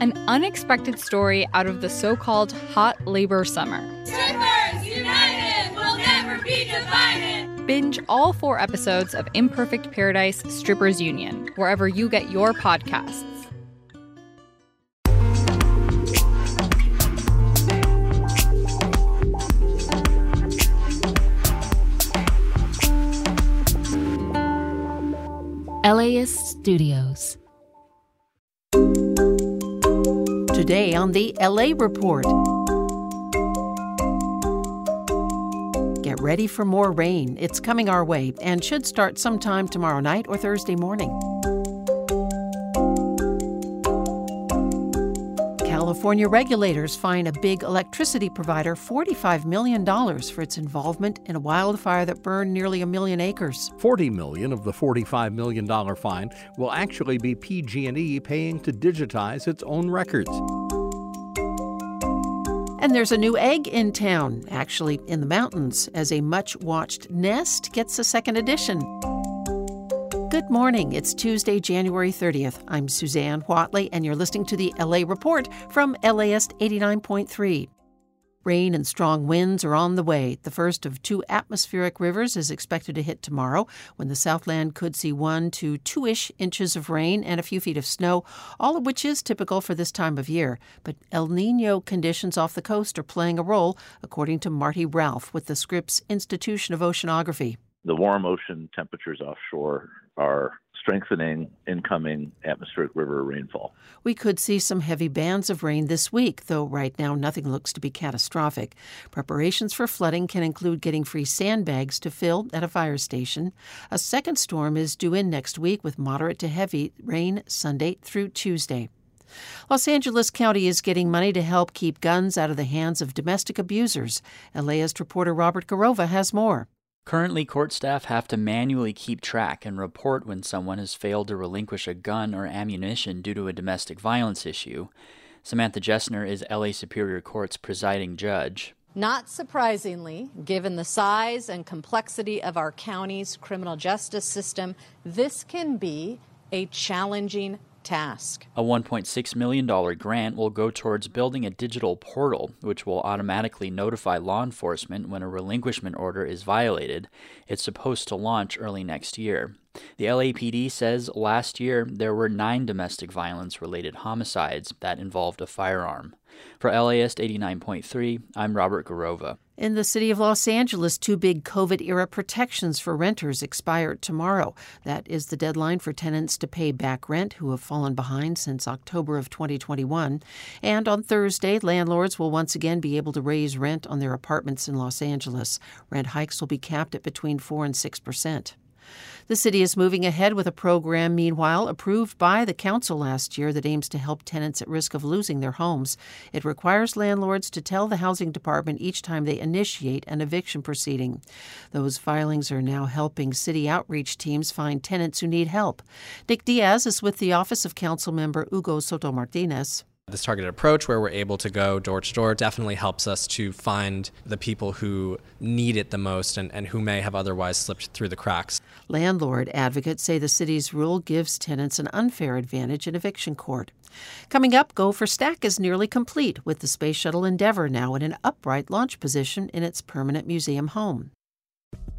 an unexpected story out of the so called hot labor summer. Strippers United will never be divided. Binge all four episodes of Imperfect Paradise Strippers Union, wherever you get your podcasts. LAist Studios. Today on the LA Report. Get ready for more rain. It's coming our way and should start sometime tomorrow night or Thursday morning. California regulators fine a big electricity provider $45 million for its involvement in a wildfire that burned nearly a million acres. 40 million of the 45 million dollar fine will actually be PG&E paying to digitize its own records. And there's a new egg in town, actually in the mountains, as a much watched nest gets a second edition. Good morning. It's Tuesday, January 30th. I'm Susanne Whatley, and you're listening to the LA Report from LAist 89.3. Rain and strong winds are on the way. The first of two atmospheric rivers is expected to hit tomorrow, when the Southland could see one to two ish inches of rain and a few feet of snow, all of which is typical for this time of year. But El Nino conditions off the coast are playing a role, according to Marty Ralph with the Scripps Institution of Oceanography. The warm ocean temperatures offshore are strengthening incoming atmospheric river rainfall. We could see some heavy bands of rain this week, though right now nothing looks to be catastrophic. Preparations for flooding can include getting free sandbags to fill at a fire station. A second storm is due in next week with moderate to heavy rain Sunday through Tuesday. Los Angeles County is getting money to help keep guns out of the hands of domestic abusers. LAist reporter Robert Garrova has more. Currently, court staff have to manually keep track and report when someone has failed to relinquish a gun or ammunition due to a domestic violence issue. Samantha Jessner is LA Superior Court's presiding judge. Not surprisingly, given the size and complexity of our county's criminal justice system, this can be a challenging task. A $1.6 million grant will go towards building a digital portal, which will automatically notify law enforcement when a relinquishment order is violated. It's supposed to launch early next year. The LAPD says last year there were nine domestic violence related homicides that involved a firearm. For LAist 89.3, I'm Robert Garrova. In the city of Los Angeles, two big COVID era protections for renters expire tomorrow. That is the deadline for tenants to pay back rent who have fallen behind since October of 2021. And on Thursday, landlords will once again be able to raise rent on their apartments in Los Angeles. Rent hikes will be capped at between 4 and 6 percent. The city is moving ahead with a program, meanwhile, approved by the council last year that aims to help tenants at risk of losing their homes. It requires landlords to tell the housing department each time they initiate an eviction proceeding. Those filings are now helping city outreach teams find tenants who need help. Nick Diaz is with the office of council member Hugo Soto Martinez. This targeted approach, where we're able to go door to door, definitely helps us to find the people who need it the most and, and who may have otherwise slipped through the cracks. Landlord advocates say the city's rule gives tenants an unfair advantage in eviction court. Coming up, Go for Stack is nearly complete, with the Space Shuttle Endeavour now in an upright launch position in its permanent museum home.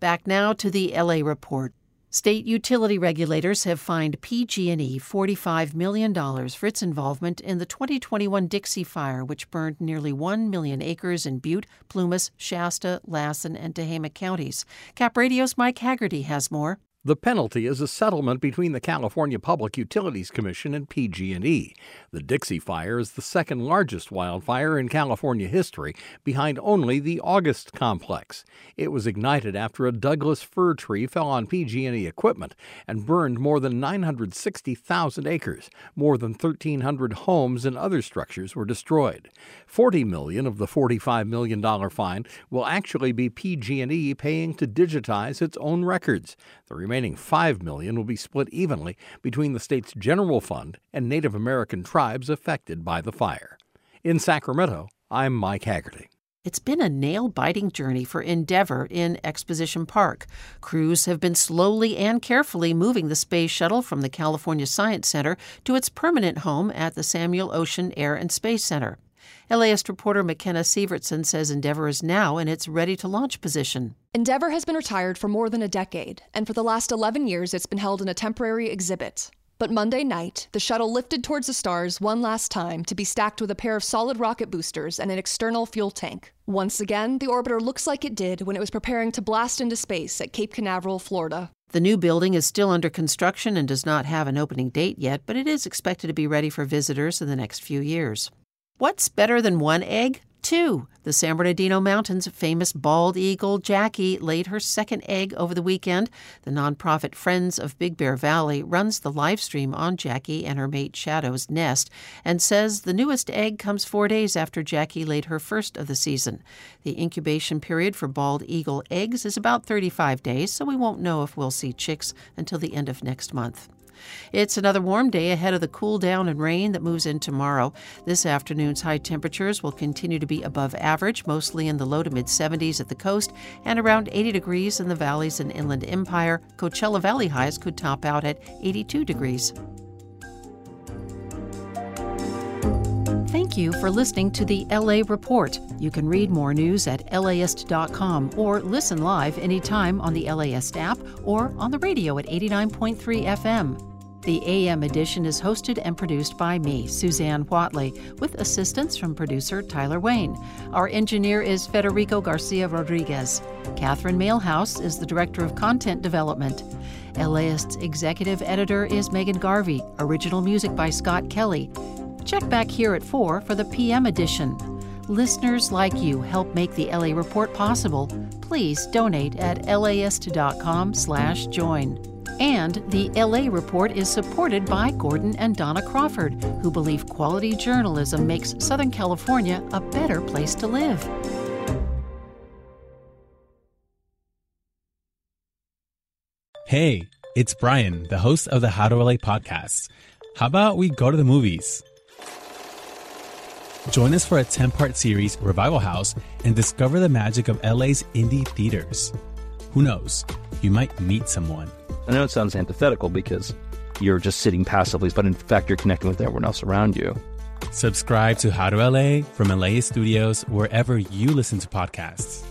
Back now to the LA report. State utility regulators have fined PG&E $45 million for its involvement in the 2021 Dixie Fire, which burned nearly 1 million acres in Butte, Plumas, Shasta, Lassen, and Tehama counties. Cap Radio's Mike Hagerty has more. The penalty is a settlement between the California Public Utilities Commission and PG&E. The Dixie Fire is the second largest wildfire in California history, behind only the August complex. It was ignited after a Douglas fir tree fell on PG&E equipment and burned more than 960,000 acres. More than 1,300 homes and other structures were destroyed. 40 million of the 45 million dollar fine will actually be PG&E paying to digitize its own records. The remaining 5 million will be split evenly between the state's general fund and Native American tribes affected by the fire. In Sacramento, I'm Mike Hagerty. It's been a nail biting journey for Endeavour in Exposition Park. Crews have been slowly and carefully moving the space shuttle from the California Science Center to its permanent home at the Samuel Oschin Air and Space Center. LAist reporter Makenna Sievertson says Endeavour is now in its ready to launch position. Endeavour has been retired for more than a decade, and for the last 11 years it's been held in a temporary exhibit. But Monday night, the shuttle lifted towards the stars one last time to be stacked with a pair of solid rocket boosters and an external fuel tank. Once again, the orbiter looks like it did when it was preparing to blast into space at Cape Canaveral, Florida. The new building is still under construction and does not have an opening date yet, but it is expected to be ready for visitors in the next few years. What's better than one egg? Two. The San Bernardino Mountains' famous bald eagle Jackie laid her second egg over the weekend. The nonprofit Friends of Big Bear Valley runs the live stream on Jackie and her mate Shadow's nest and says the newest egg comes four days after Jackie laid her first of the season. The incubation period for bald eagle eggs is about 35 days, so we won't know if we'll see chicks until the end of next month. It's another warm day ahead of the cool down and rain that moves in tomorrow. This afternoon's high temperatures will continue to be above average, mostly in the low to mid 70s at the coast and around 80 degrees in the valleys and inland empire. Coachella Valley highs could top out at 82 degrees. Thank you for listening to the LA Report. You can read more news at laist.com or listen live anytime on the LAist app or on the radio at 89.3 FM. The AM edition is hosted and produced by me, Susanne Whatley, with assistance from producer Tyler Wayne. Our engineer is Federico Garcia Rodriguez. Catherine Mailhouse is the Director of Content Development. LAist's executive editor is Megan Garvey. Original music by Scott Kelly. Check back here at 4 for the PM edition. Listeners like you help make the LA Report possible. Please donate at laist.com/join. And the LA Report is supported by Gordon and Donna Crawford, who believe quality journalism makes Southern California a better place to live. Hey, it's Brian, the host of the How to LA podcast. How about we go to the movies? Join us for a 10 part series, Revival House, and discover the magic of LA's indie theaters. Who knows? You might meet someone. I know it sounds antithetical because you're just sitting passively, but in fact, you're connecting with everyone else around you. Subscribe to How to LA from LA Studios wherever you listen to podcasts.